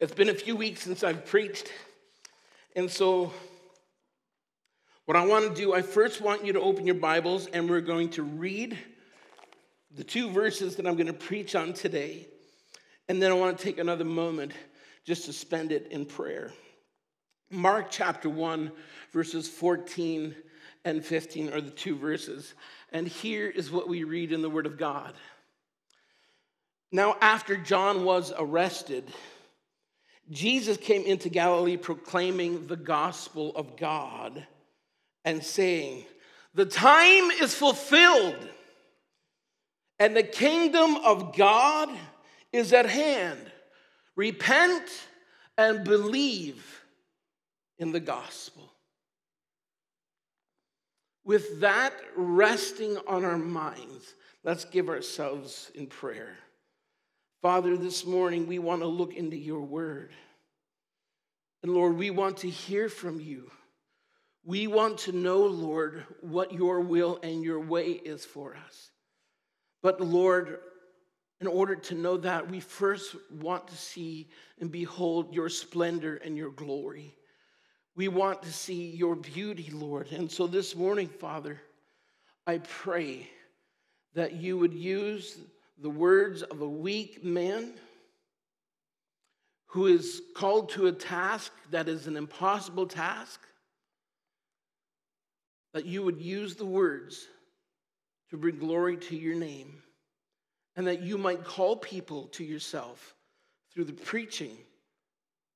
It's been a few weeks since I've preached. And so, what I want to do, I first want you to open your Bibles and we're going to read the two verses that I'm going to preach on today. And then I want to take another moment just to spend it in prayer. Mark chapter 1, verses 14 and 15 are the two verses. And here is what we read in the Word of God. Now, after John was arrested, Jesus came into Galilee proclaiming the gospel of God and saying, The time is fulfilled and the kingdom of God is at hand. Repent and believe in the gospel. With that resting on our minds, let's give ourselves in prayer. Father, this morning we want to look into your word. And Lord, we want to hear from you. We want to know, Lord, what your will and your way is for us. But Lord, in order to know that, we first want to see and behold your splendor and your glory. We want to see your beauty, Lord. And so this morning, Father, I pray that you would use the words of a weak man who is called to a task that is an impossible task, that you would use the words to bring glory to your name, and that you might call people to yourself through the preaching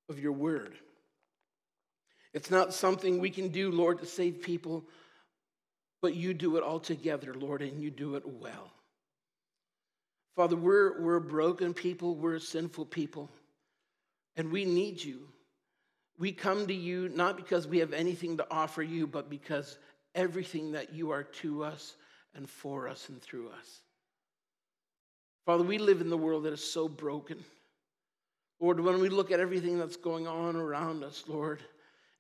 of your word. It's not something we can do, Lord, to save people, but you do it all together, Lord, and you do it well. Father, we're, we're broken people, we're sinful people, and we need you. We come to you not because we have anything to offer you, but because everything that you are to us and for us and through us. Father, we live in the world that is so broken. Lord, when we look at everything that's going on around us, Lord,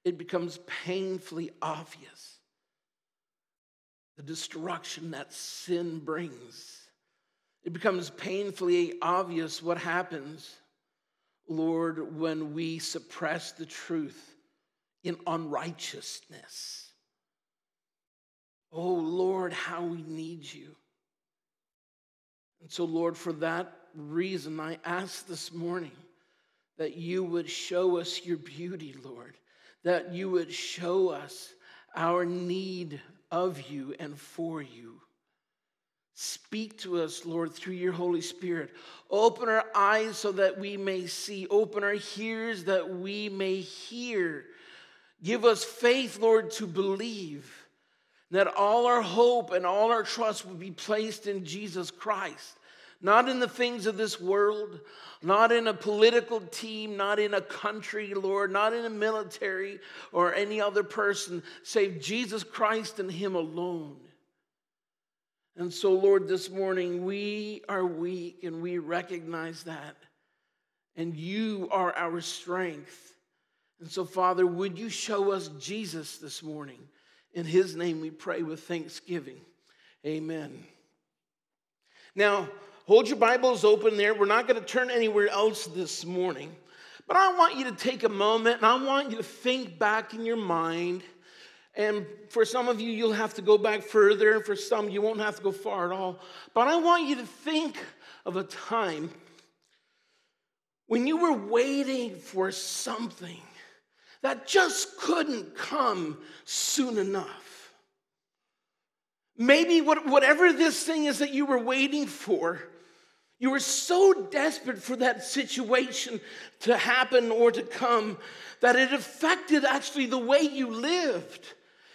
it becomes painfully obvious the destruction that sin brings it becomes painfully obvious what happens, Lord, when we suppress the truth in unrighteousness. Oh, Lord, how we need you. And so, Lord, for that reason, I ask this morning that you would show us your beauty, Lord, that you would show us our need of you and for you. Speak to us, Lord, through your Holy Spirit. Open our eyes so that we may see. Open our ears that we may hear. Give us faith, Lord, to believe that all our hope and all our trust will be placed in Jesus Christ, not in the things of this world, not in a political team, not in a country, Lord, not in a military or any other person, save Jesus Christ and Him alone. And so, Lord, this morning we are weak and we recognize that. And you are our strength. And so, Father, would you show us Jesus this morning? In his name we pray with thanksgiving. Amen. Now, hold your Bibles open there. We're not going to turn anywhere else this morning. But I want you to take a moment and I want you to think back in your mind and for some of you, you'll have to go back further. And for some, you won't have to go far at all. But I want you to think of a time when you were waiting for something that just couldn't come soon enough. Maybe whatever this thing is that you were waiting for, you were so desperate for that situation to happen or to come that it affected actually the way you lived.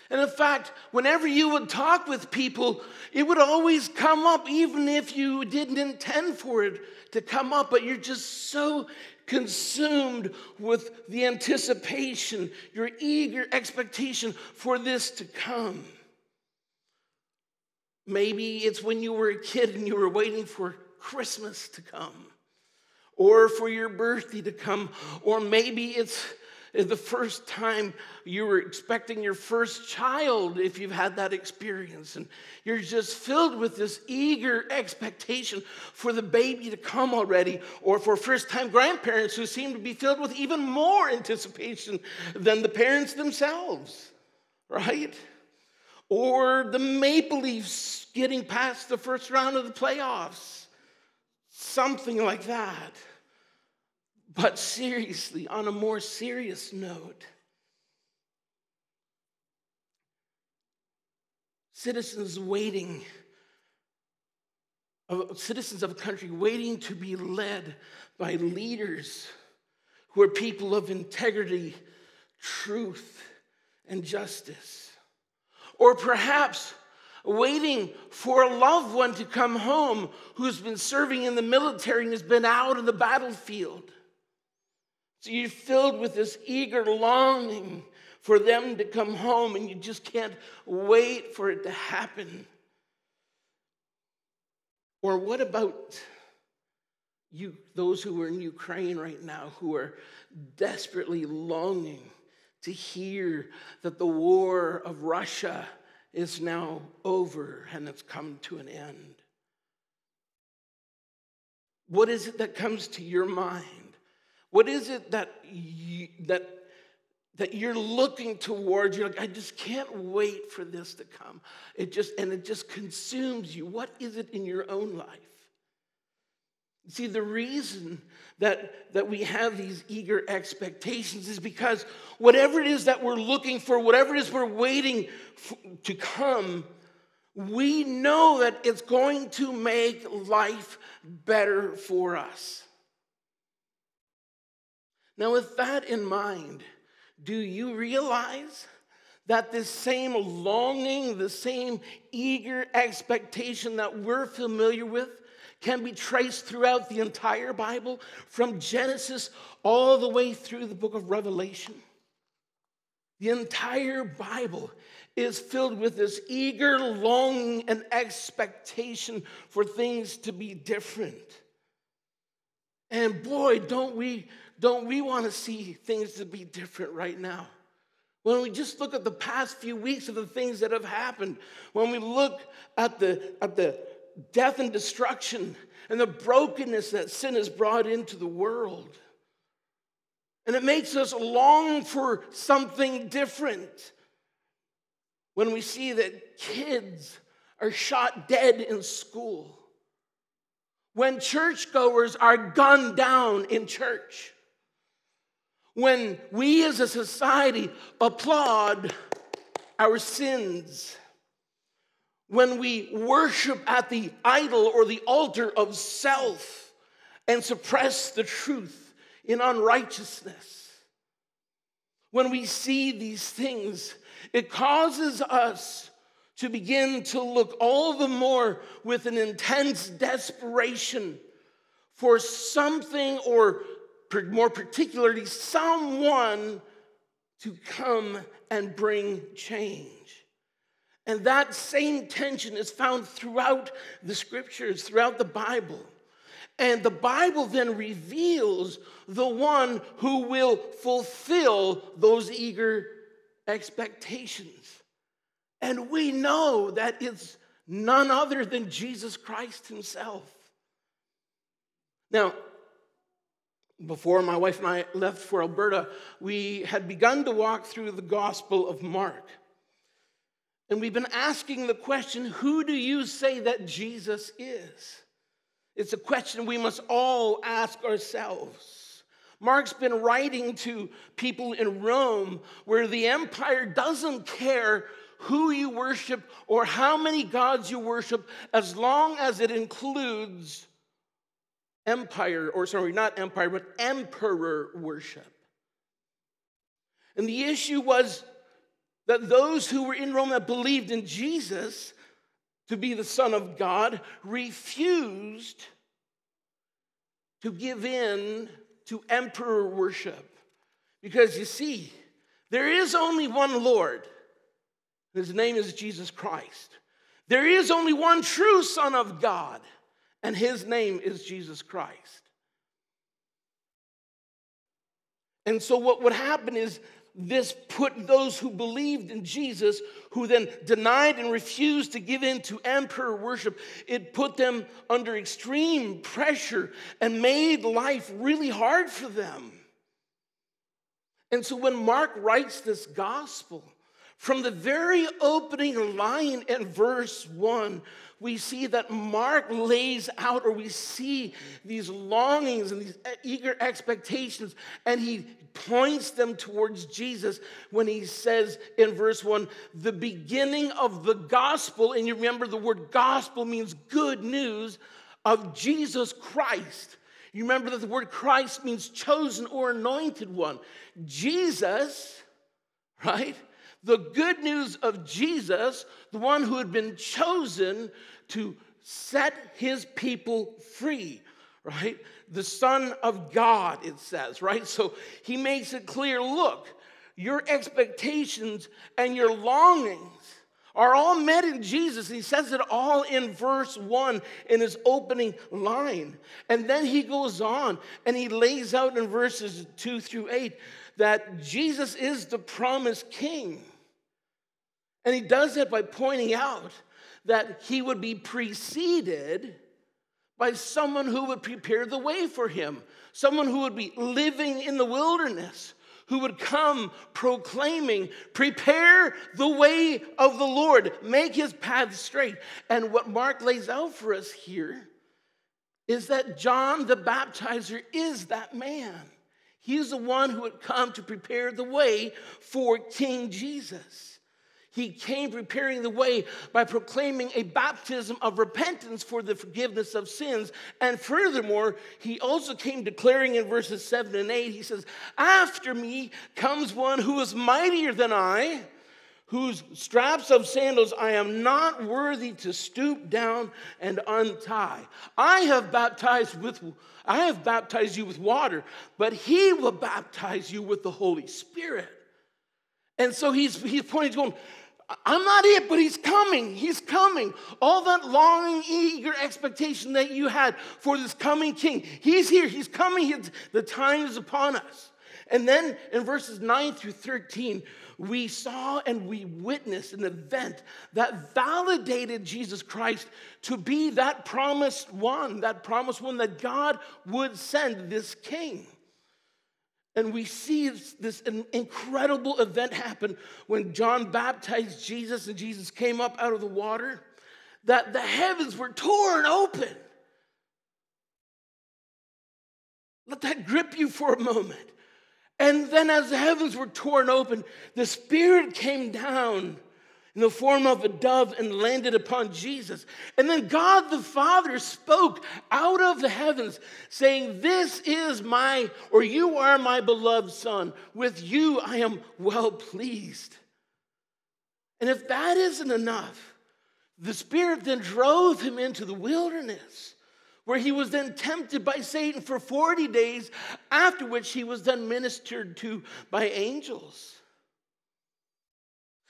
And in fact, whenever you would talk with people, it would always come up, even if you didn't intend for it to come up, but you're just so consumed with the anticipation, your eager expectation for this to come. Maybe it's when you were a kid and you were waiting for Christmas to come, or for your birthday to come, or maybe it's the first time you were expecting your first child, if you've had that experience. And you're just filled with this eager expectation for the baby to come already, or for first time grandparents who seem to be filled with even more anticipation than the parents themselves, right? Or the Maple Leafs getting past the first round of the playoffs, something like that. But seriously, on a more serious note, citizens waiting, citizens of a country waiting to be led by leaders who are people of integrity, truth, and justice. Or perhaps waiting for a loved one to come home who's been serving in the military and has been out in the battlefield. So you're filled with this eager longing for them to come home, and you just can't wait for it to happen. Or what about you, those who are in Ukraine right now, who are desperately longing to hear that the war of Russia is now over and it's come to an end? What is it that comes to your mind? What is it that you, that that you're looking towards? You're like, I just can't wait for this to come. It just and it just consumes you. What is it in your own life? See, the reason that, that we have these eager expectations is because whatever it is that we're looking for, whatever it is we're waiting for, to come, we know that it's going to make life better for us. Now, with that in mind, do you realize that this same longing, the same eager expectation that we're familiar with can be traced throughout the entire Bible, from Genesis all the way through the book of Revelation? The entire Bible is filled with this eager longing and expectation for things to be different. And boy, don't we don't we want to see things to be different right now? When we just look at the past few weeks of the things that have happened, when we look at the, at the death and destruction and the brokenness that sin has brought into the world, and it makes us long for something different. When we see that kids are shot dead in school, when churchgoers are gunned down in church, when we as a society applaud our sins, when we worship at the idol or the altar of self and suppress the truth in unrighteousness, when we see these things, it causes us to begin to look all the more with an intense desperation for something or more particularly, someone to come and bring change. And that same tension is found throughout the scriptures, throughout the Bible. And the Bible then reveals the one who will fulfill those eager expectations. And we know that it's none other than Jesus Christ Himself. Now, before my wife and I left for Alberta, we had begun to walk through the Gospel of Mark. And we've been asking the question who do you say that Jesus is? It's a question we must all ask ourselves. Mark's been writing to people in Rome where the empire doesn't care who you worship or how many gods you worship as long as it includes empire, or sorry, not empire, but emperor worship. And the issue was that those who were in Rome that believed in Jesus to be the Son of God refused to give in to emperor worship. Because you see, there is only one Lord. His name is Jesus Christ. There is only one true Son of God and his name is Jesus Christ. And so, what would happen is this put those who believed in Jesus, who then denied and refused to give in to emperor worship, it put them under extreme pressure and made life really hard for them. And so when Mark writes this gospel, from the very opening line in verse 1, we see that Mark lays out, or we see these longings and these eager expectations, and he points them towards Jesus when he says in verse 1 the beginning of the gospel, and you remember the word gospel means good news of Jesus Christ. You remember that the word Christ means chosen or anointed one. Jesus, right? The good news of Jesus, the one who had been chosen to set his people free, right? The Son of God, it says, right? So he makes it clear look, your expectations and your longings are all met in Jesus. He says it all in verse 1 in his opening line. And then he goes on and he lays out in verses 2 through 8 that Jesus is the promised king. And he does that by pointing out that he would be preceded by someone who would prepare the way for him, someone who would be living in the wilderness, who would come proclaiming, Prepare the way of the Lord, make his path straight. And what Mark lays out for us here is that John the baptizer is that man. He's the one who had come to prepare the way for King Jesus. He came preparing the way by proclaiming a baptism of repentance for the forgiveness of sins. And furthermore, he also came declaring in verses 7 and 8, he says, After me comes one who is mightier than I, whose straps of sandals I am not worthy to stoop down and untie. I have baptized with I have baptized you with water, but he will baptize you with the Holy Spirit. And so he's, he's pointing, to going, I'm not it, but he's coming. He's coming. All that longing, eager expectation that you had for this coming king, he's here. He's coming. The time is upon us. And then in verses 9 through 13, we saw and we witnessed an event that validated Jesus Christ to be that promised one, that promised one that God would send this king. And we see this incredible event happen when John baptized Jesus and Jesus came up out of the water, that the heavens were torn open. Let that grip you for a moment. And then, as the heavens were torn open, the Spirit came down in the form of a dove and landed upon Jesus. And then God the Father spoke out of the heavens, saying, This is my, or you are my beloved Son. With you I am well pleased. And if that isn't enough, the Spirit then drove him into the wilderness, where he was then tempted by Satan for 40 days, after which he was then ministered to by angels.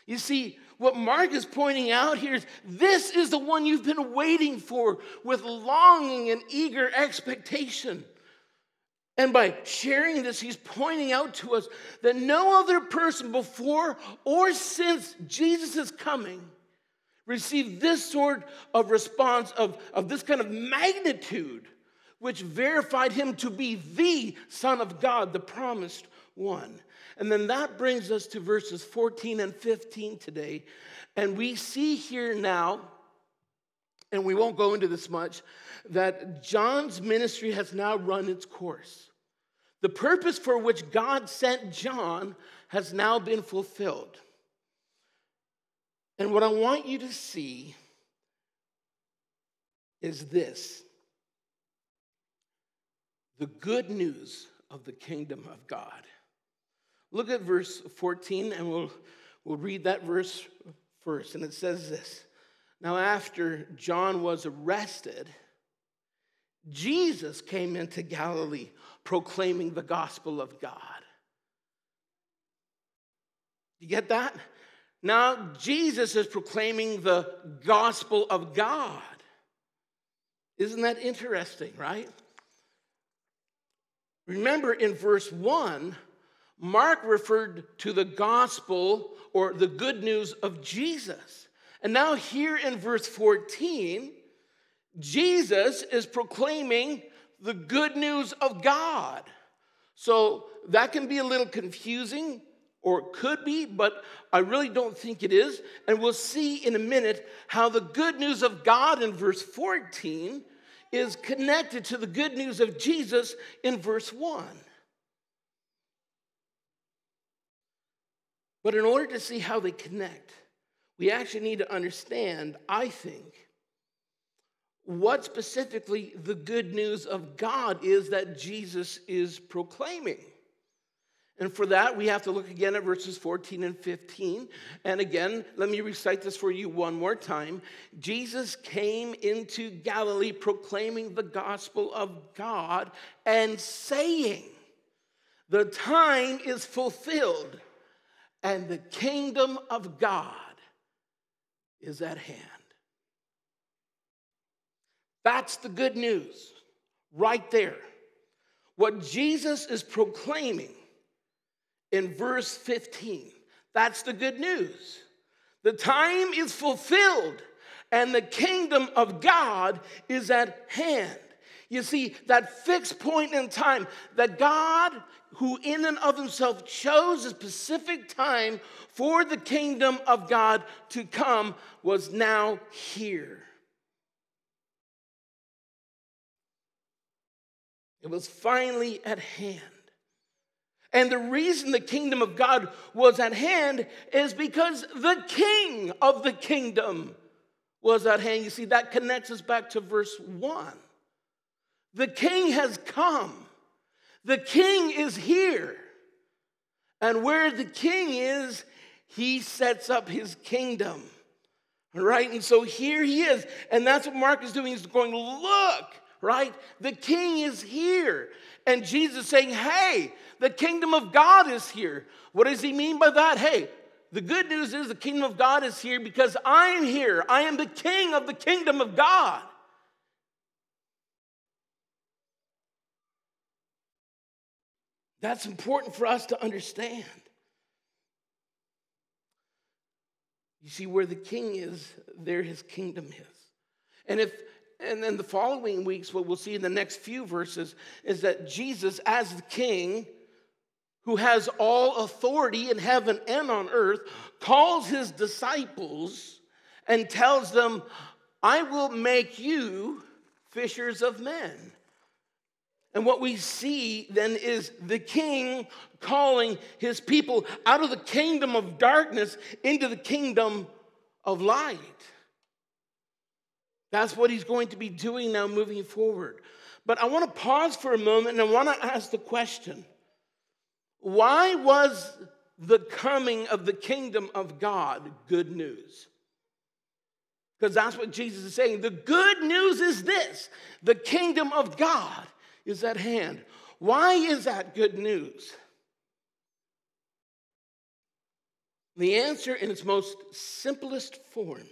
You see, what Mark is pointing out here is this is the one you've been waiting for with longing and eager expectation. And by sharing this, he's pointing out to us that no other person before or since Jesus' coming received this sort of response of, of this kind of magnitude, which verified him to be the Son of God, the promised one. And then that brings us to verses 14 and 15 today. And we see here now, and we won't go into this much, that John's ministry has now run its course. The purpose for which God sent John has now been fulfilled. And what I want you to see is this the good news of the kingdom of God. Look at verse 14, and we'll, we'll read that verse first. And it says this Now, after John was arrested, Jesus came into Galilee proclaiming the gospel of God. You get that? Now, Jesus is proclaiming the gospel of God. Isn't that interesting, right? Remember in verse 1, Mark referred to the gospel or the good news of Jesus. And now, here in verse 14, Jesus is proclaiming the good news of God. So that can be a little confusing, or it could be, but I really don't think it is. And we'll see in a minute how the good news of God in verse 14 is connected to the good news of Jesus in verse 1. But in order to see how they connect, we actually need to understand, I think, what specifically the good news of God is that Jesus is proclaiming. And for that, we have to look again at verses 14 and 15. And again, let me recite this for you one more time. Jesus came into Galilee proclaiming the gospel of God and saying, The time is fulfilled and the kingdom of God is at hand. That's the good news right there. What Jesus is proclaiming in verse 15, that's the good news. The time is fulfilled and the kingdom of God is at hand. You see, that fixed point in time that God, who in and of himself chose a specific time for the kingdom of God to come, was now here. It was finally at hand. And the reason the kingdom of God was at hand is because the king of the kingdom was at hand. You see, that connects us back to verse 1. The king has come. The king is here. And where the king is, he sets up his kingdom. Right? And so here he is. And that's what Mark is doing. He's going, Look, right? The king is here. And Jesus saying, Hey, the kingdom of God is here. What does he mean by that? Hey, the good news is the kingdom of God is here because I'm here. I am the king of the kingdom of God. That's important for us to understand. You see, where the king is, there his kingdom is. And if and then the following weeks, what we'll see in the next few verses is that Jesus, as the king, who has all authority in heaven and on earth, calls his disciples and tells them, I will make you fishers of men. And what we see then is the king calling his people out of the kingdom of darkness into the kingdom of light. That's what he's going to be doing now moving forward. But I want to pause for a moment and I want to ask the question why was the coming of the kingdom of God good news? Because that's what Jesus is saying. The good news is this the kingdom of God is at hand. Why is that good news? The answer, in its most simplest form,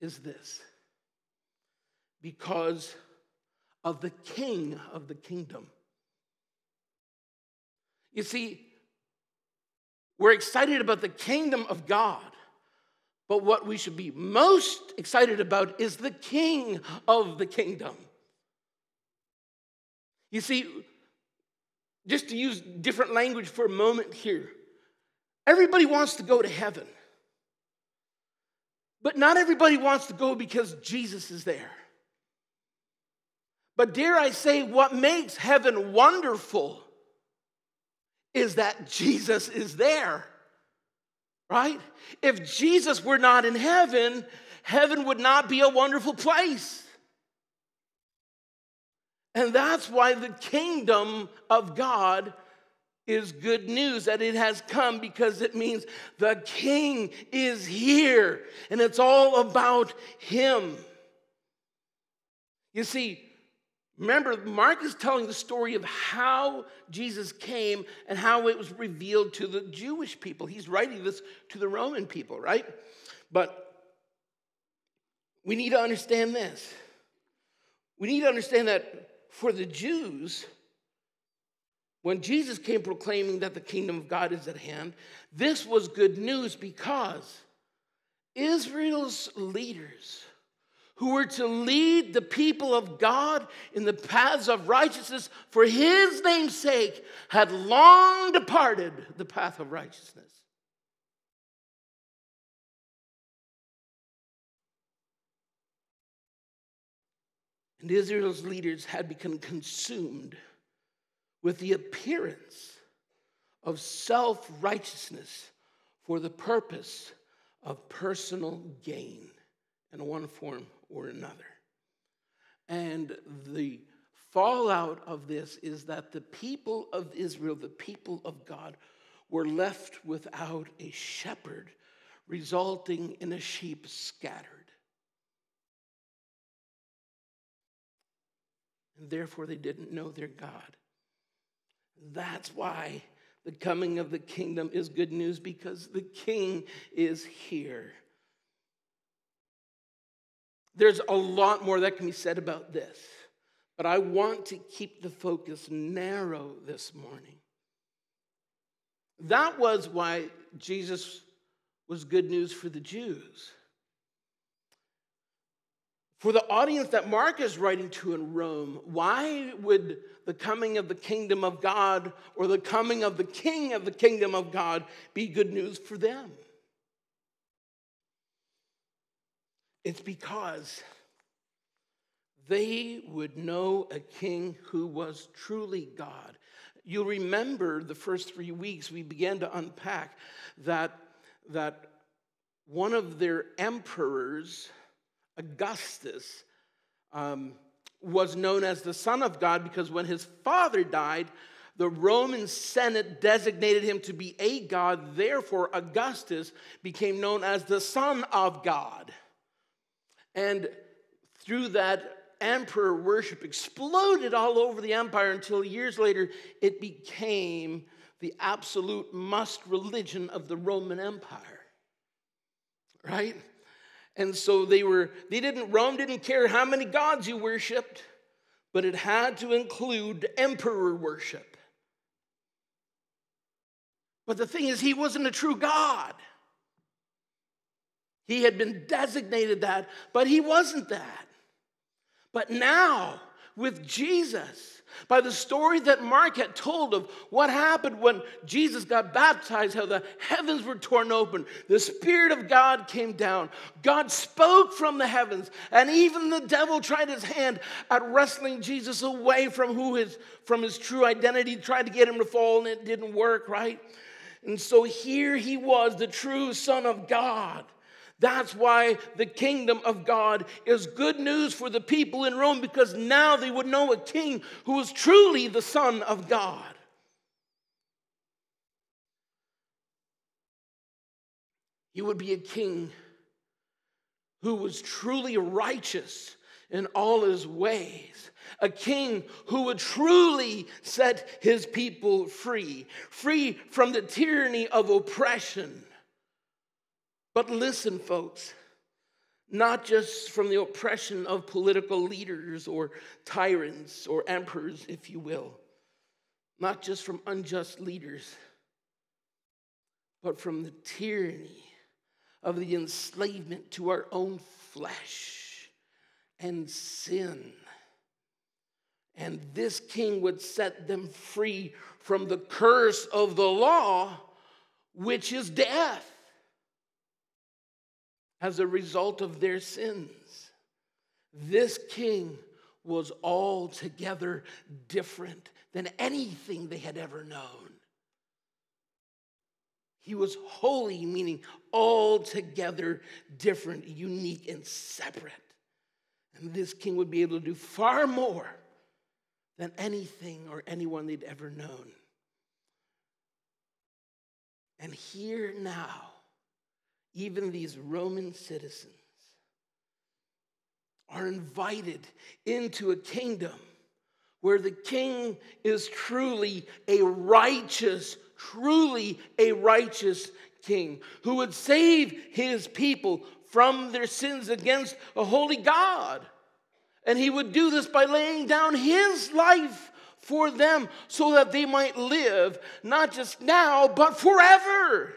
is this because of the king of the kingdom. You see, we're excited about the kingdom of God, but what we should be most excited about is the king of the kingdom. You see, just to use different language for a moment here, everybody wants to go to heaven. But not everybody wants to go because Jesus is there. But dare I say, what makes heaven wonderful is that Jesus is there, right? If Jesus were not in heaven, heaven would not be a wonderful place. And that's why the kingdom of God is good news that it has come because it means the king is here and it's all about him. You see, remember, Mark is telling the story of how Jesus came and how it was revealed to the Jewish people. He's writing this to the Roman people, right? But we need to understand this. We need to understand that for the Jews, when Jesus came proclaiming that the kingdom of God is at hand, this was good news because Israel's leaders who were to lead the people of God in the paths of righteousness for his name's sake had long departed the path of righteousness. And Israel's leaders had become consumed with the appearance of self righteousness for the purpose of personal gain in one form or another. And the fallout of this is that the people of Israel, the people of God, were left without a shepherd, resulting in a sheep scattered. And therefore, they didn't know their God. That's why the coming of the kingdom is good news because the king is here. There's a lot more that can be said about this, but I want to keep the focus narrow this morning. That was why Jesus was good news for the Jews. For the audience that Mark is writing to in Rome, why would the coming of the kingdom of God or the coming of the king of the kingdom of God be good news for them? It's because they would know a king who was truly God. You'll remember the first three weeks we began to unpack that, that one of their emperors, Augustus, um, was known as the Son of God because when his father died, the Roman Senate designated him to be a God. Therefore, Augustus became known as the Son of God. And through that, emperor worship exploded all over the empire until years later it became the absolute must religion of the Roman Empire. Right? And so they were, they didn't, Rome didn't care how many gods you worshiped, but it had to include emperor worship. But the thing is, he wasn't a true God. He had been designated that, but he wasn't that. But now, with Jesus, by the story that Mark had told of what happened when Jesus got baptized, how the heavens were torn open, the Spirit of God came down, God spoke from the heavens, and even the devil tried his hand at wrestling Jesus away from who his from his true identity, tried to get him to fall, and it didn't work, right? And so here he was, the true Son of God that's why the kingdom of God is good news for the people in Rome because now they would know a king who was truly the Son of God. He would be a king who was truly righteous in all his ways. A king who would truly set his people free, free from the tyranny of oppression but listen, folks, not just from the oppression of political leaders or tyrants or emperors, if you will, not just from unjust leaders, but from the tyranny of the enslavement to our own flesh and sin. And this king would set them free from the curse of the law, which is death as a result of their sins. This king was altogether different than anything they had ever known. He was holy, meaning altogether different, unique, and separate. And this king would be able to do far more than anything or anyone they'd ever known. And here now, even these Roman citizens, are invited into a kingdom where the king is truly a righteous, truly a righteous king who would save his people from their sins against a holy God. And he would do this by laying down his life for them so that they might live not just now, but forever.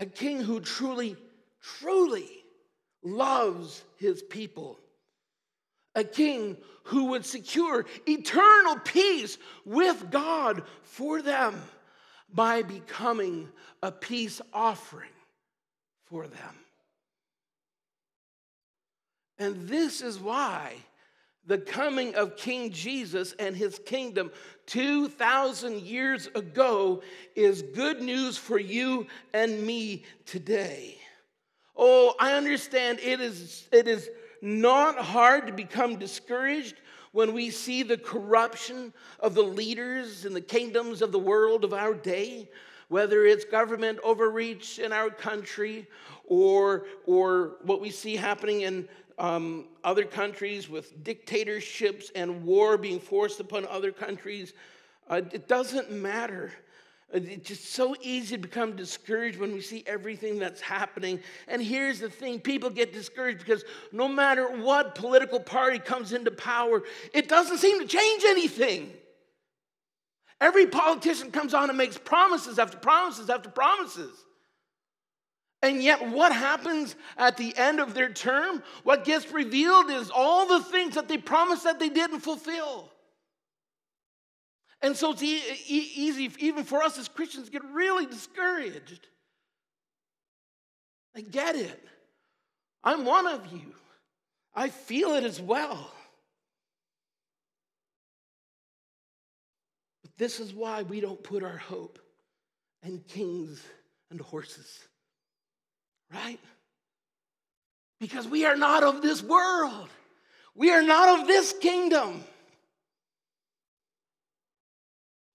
A king who truly, truly loves his people. A king who would secure eternal peace with God for them by becoming a peace offering for them. And this is why the coming of King Jesus and his kingdom 2,000 years ago is good news for you and me today. Oh, I understand it is, it is not hard to become discouraged when we see the corruption of the leaders in the kingdoms of the world of our day, whether it's government overreach in our country or, or what we see happening in um, other countries with dictatorships and war being forced upon other countries. Uh, it doesn't matter. It's just so easy to become discouraged when we see everything that's happening. And here's the thing people get discouraged because no matter what political party comes into power, it doesn't seem to change anything. Every politician comes on and makes promises after promises after promises. And yet, what happens at the end of their term? What gets revealed is all the things that they promised that they didn't fulfill. And so it's e- e- easy, even for us as Christians, to get really discouraged. I get it. I'm one of you. I feel it as well. But this is why we don't put our hope in kings and horses, right? Because we are not of this world, we are not of this kingdom.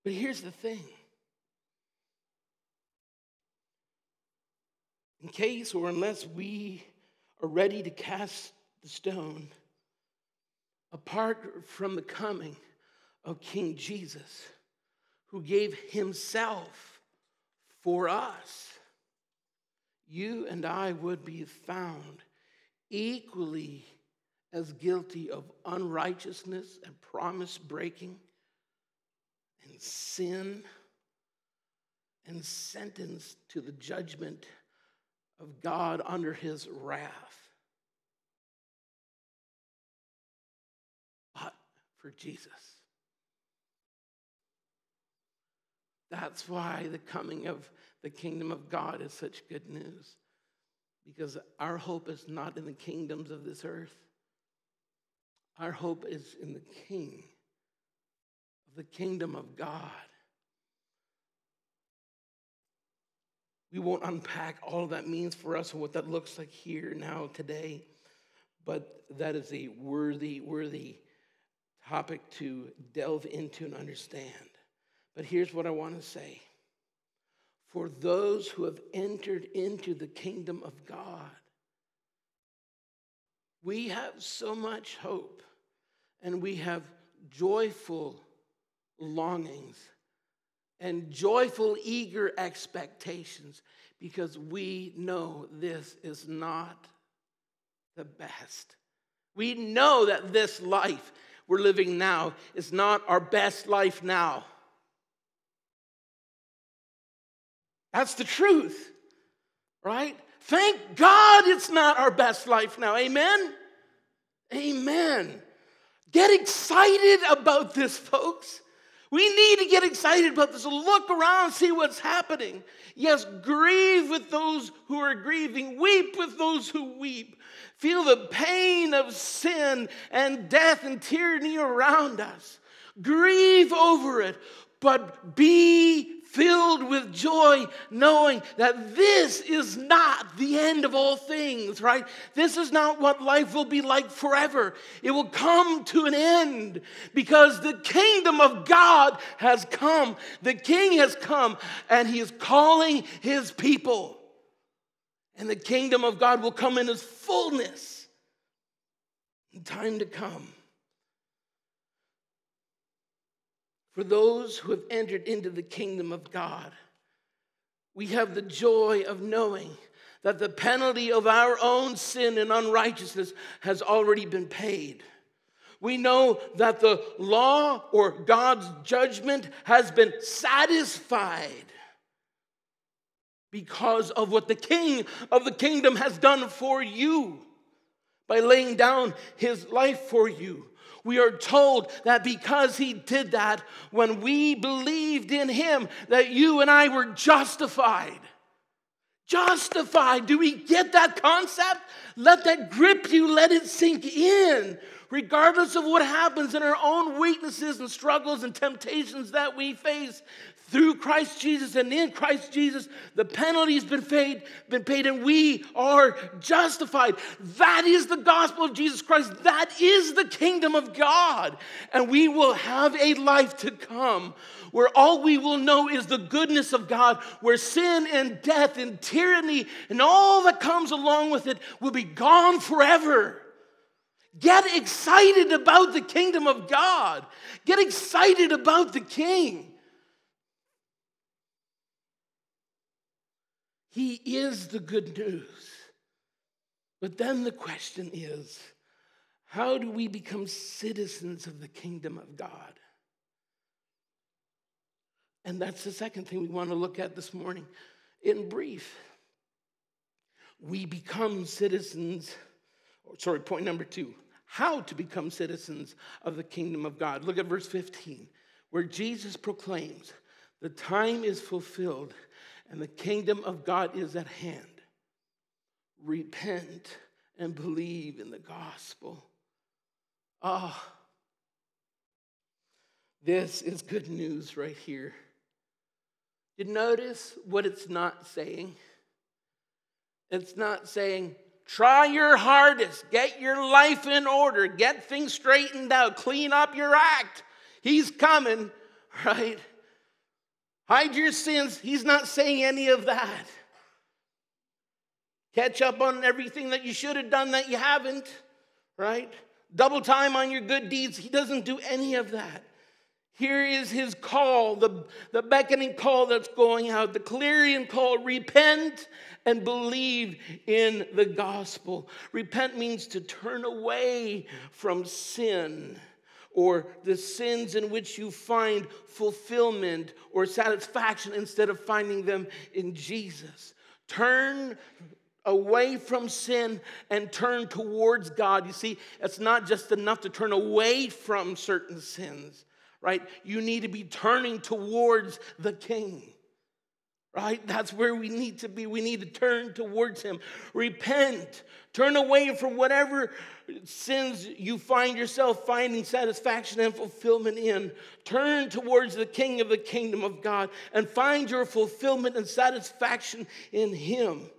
But here's the thing in case or unless we are ready to cast the stone, apart from the coming of King Jesus, who gave himself for us, you and I would be found equally as guilty of unrighteousness and promise breaking and sin and sentenced to the judgment of God under his wrath. But for Jesus. That's why the coming of the kingdom of God is such good news. Because our hope is not in the kingdoms of this earth. Our hope is in the King of the kingdom of God. We won't unpack all that means for us and what that looks like here now today, but that is a worthy, worthy topic to delve into and understand. But here's what I want to say for those who have entered into the kingdom of God, we have so much hope and we have joyful longings and joyful, eager expectations because we know this is not the best. We know that this life we're living now is not our best life now. That's the truth, right? Thank God it's not our best life now. Amen? Amen. Get excited about this, folks. We need to get excited about this. Look around, see what's happening. Yes, grieve with those who are grieving, weep with those who weep. Feel the pain of sin and death and tyranny around us. Grieve over it, but be filled with joy, knowing that this is not the end of all things, right? This is not what life will be like forever. It will come to an end because the kingdom of God has come. The king has come and he is calling his people. And the kingdom of God will come in its fullness in time to come. For those who have entered into the kingdom of God. We have the joy of knowing that the penalty of our own sin and unrighteousness has already been paid. We know that the law or God's judgment has been satisfied because of what the king of the kingdom has done for you by laying down his life for you. We are told that because he did that, when we believed in him, that you and I were justified. Justified. Do we get that concept? Let that grip you, let it sink in. Regardless of what happens in our own weaknesses and struggles and temptations that we face, through Christ Jesus and in Christ Jesus, the penalty has been paid, been paid, and we are justified. That is the gospel of Jesus Christ. That is the kingdom of God. And we will have a life to come where all we will know is the goodness of God, where sin and death and tyranny and all that comes along with it will be gone forever. Get excited about the kingdom of God. Get excited about the king. He is the good news. But then the question is how do we become citizens of the kingdom of God? And that's the second thing we want to look at this morning. In brief, we become citizens, sorry, point number two how to become citizens of the kingdom of God. Look at verse 15, where Jesus proclaims, The time is fulfilled and the kingdom of God is at hand. Repent and believe in the gospel. Ah, oh, this is good news right here. You notice what it's not saying? It's not saying, try your hardest, get your life in order, get things straightened out, clean up your act. He's coming, right? Hide your sins. He's not saying any of that. Catch up on everything that you should have done that you haven't, right? Double time on your good deeds. He doesn't do any of that. Here is his call, the, the beckoning call that's going out, the clarion call repent and believe in the gospel. Repent means to turn away from sin or the sins in which you find fulfillment or satisfaction instead of finding them in Jesus. Turn away from sin and turn towards God. You see, it's not just enough to turn away from certain sins, right? You need to be turning towards the King right? That's where we need to be. We need to turn towards Him. Repent. Turn away from whatever sins you find yourself finding satisfaction and fulfillment in. Turn towards the King of the kingdom of God and find your fulfillment and satisfaction in Him.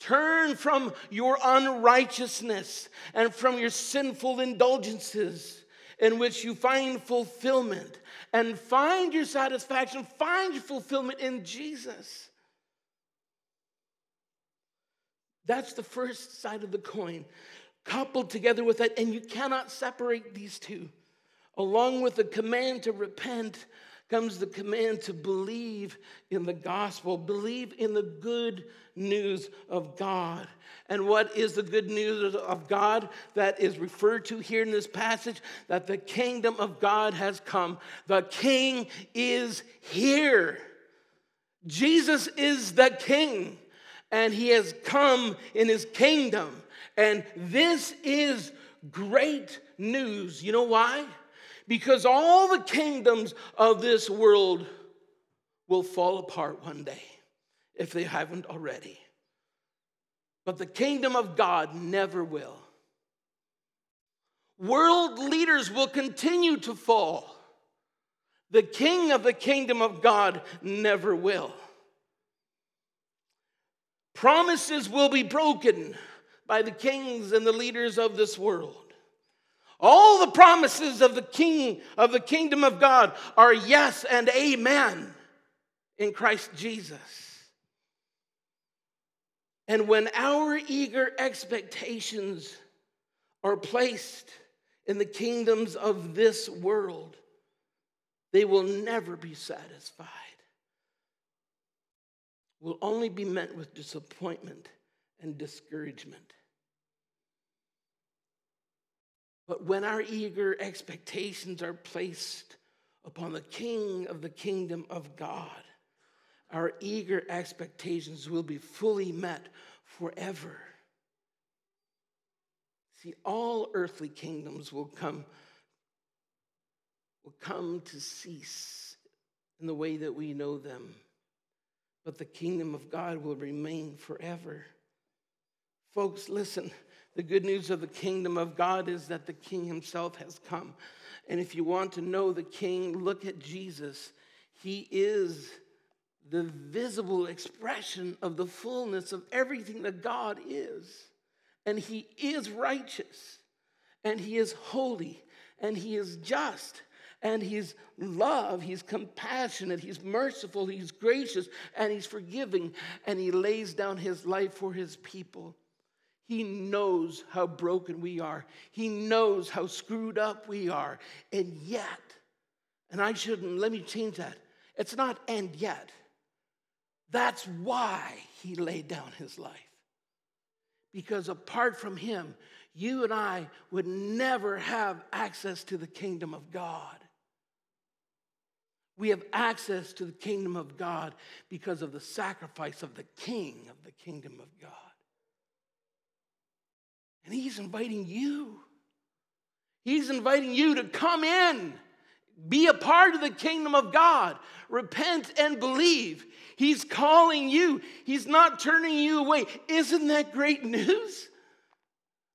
Turn from your unrighteousness and from your sinful indulgences in which you find fulfillment and find your satisfaction, find your fulfillment in Jesus. That's the first side of the coin, coupled together with that, and you cannot separate these two. Along with the command to repent comes the command to believe in the gospel, believe in the good news of God. And what is the good news of God that is referred to here in this passage? That the kingdom of God has come. The king is here. Jesus is the king, and he has come in his kingdom. And this is great news. You know why? Because all the kingdoms of this world will fall apart one day if they haven't already. But the kingdom of God never will. World leaders will continue to fall. The king of the kingdom of God never will. Promises will be broken by the kings and the leaders of this world. All the promises of the king of the kingdom of God are yes and amen in Christ Jesus. And when our eager expectations are placed in the kingdoms of this world, they will never be satisfied. Will only be met with disappointment and discouragement. But when our eager expectations are placed upon the King of the kingdom of God, our eager expectations will be fully met forever. See, all earthly kingdoms will come, will come to cease in the way that we know them, but the kingdom of God will remain forever. Folks, listen. The good news of the kingdom of God is that the king himself has come. And if you want to know the king, look at Jesus. He is the visible expression of the fullness of everything that God is. And he is righteous, and he is holy, and he is just, and he's love, he's compassionate, he's merciful, he's gracious, and he's forgiving, and he lays down his life for his people. He knows how broken we are. He knows how screwed up we are. And yet, and I shouldn't, let me change that. It's not and yet. That's why he laid down his life. Because apart from him, you and I would never have access to the kingdom of God. We have access to the kingdom of God because of the sacrifice of the king of the kingdom of God. And He's inviting you. He's inviting you to come in, be a part of the kingdom of God, repent and believe. He's calling you, He's not turning you away. Isn't that great news?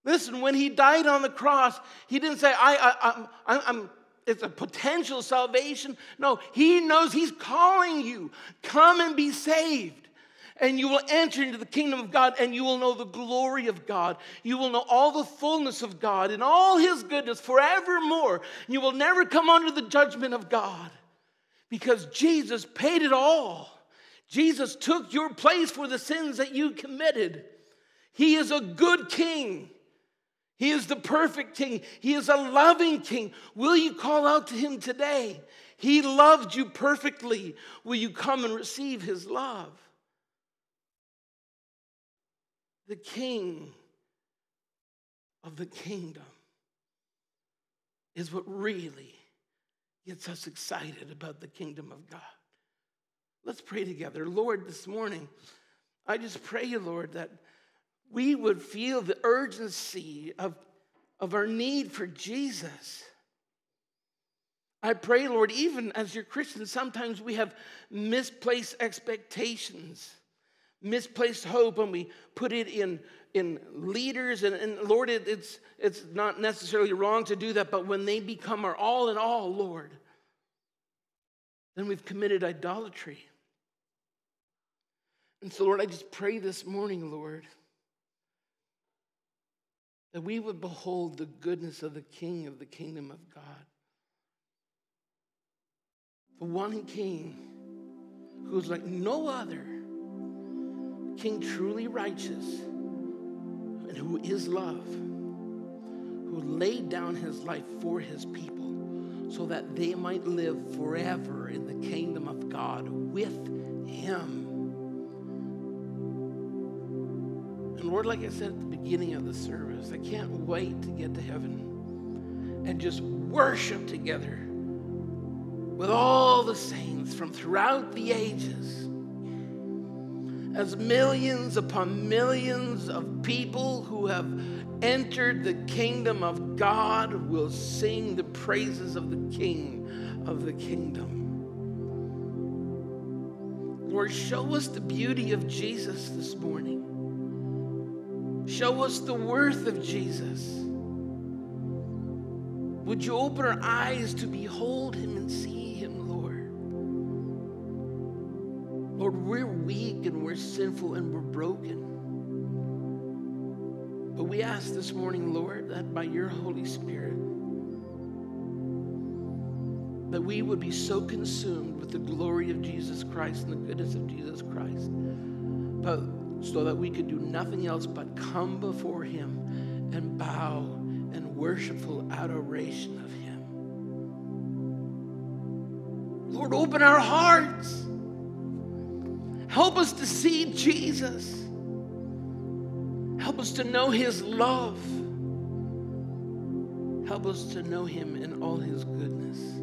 Listen, when He died on the cross, He didn't say, I, I, I'm, I'm it's a potential salvation. No, he knows he's calling you. Come and be saved and you will enter into the kingdom of God and you will know the glory of God. You will know all the fullness of God and all his goodness forevermore. You will never come under the judgment of God because Jesus paid it all. Jesus took your place for the sins that you committed. He is a good king. He is the perfect king. He is a loving king. Will you call out to him today? He loved you perfectly. Will you come and receive his love? The king of the kingdom is what really gets us excited about the kingdom of God. Let's pray together. Lord, this morning, I just pray, you, Lord, that we would feel the urgency of, of our need for Jesus. I pray, Lord, even as your Christians, sometimes we have misplaced expectations misplaced hope and we put it in, in leaders. And, and Lord, it, it's, it's not necessarily wrong to do that, but when they become our all in all, Lord, then we've committed idolatry. And so, Lord, I just pray this morning, Lord, that we would behold the goodness of the King of the kingdom of God. The one King who's like no other King truly righteous and who is love, who laid down his life for his people so that they might live forever in the kingdom of God with him. And Lord, like I said at the beginning of the service, I can't wait to get to heaven and just worship together with all the saints from throughout the ages as millions upon millions of people who have entered the kingdom of God will sing the praises of the King of the kingdom. Lord, show us the beauty of Jesus this morning. Show us the worth of Jesus. Would you open our eyes to behold him and see Lord, we're weak and we're sinful and we're broken. But we ask this morning, Lord, that by your Holy Spirit, that we would be so consumed with the glory of Jesus Christ and the goodness of Jesus Christ, but so that we could do nothing else but come before him and bow in worshipful adoration of him. Lord, open our hearts. Help us to see Jesus. Help us to know his love. Help us to know him in all his goodness.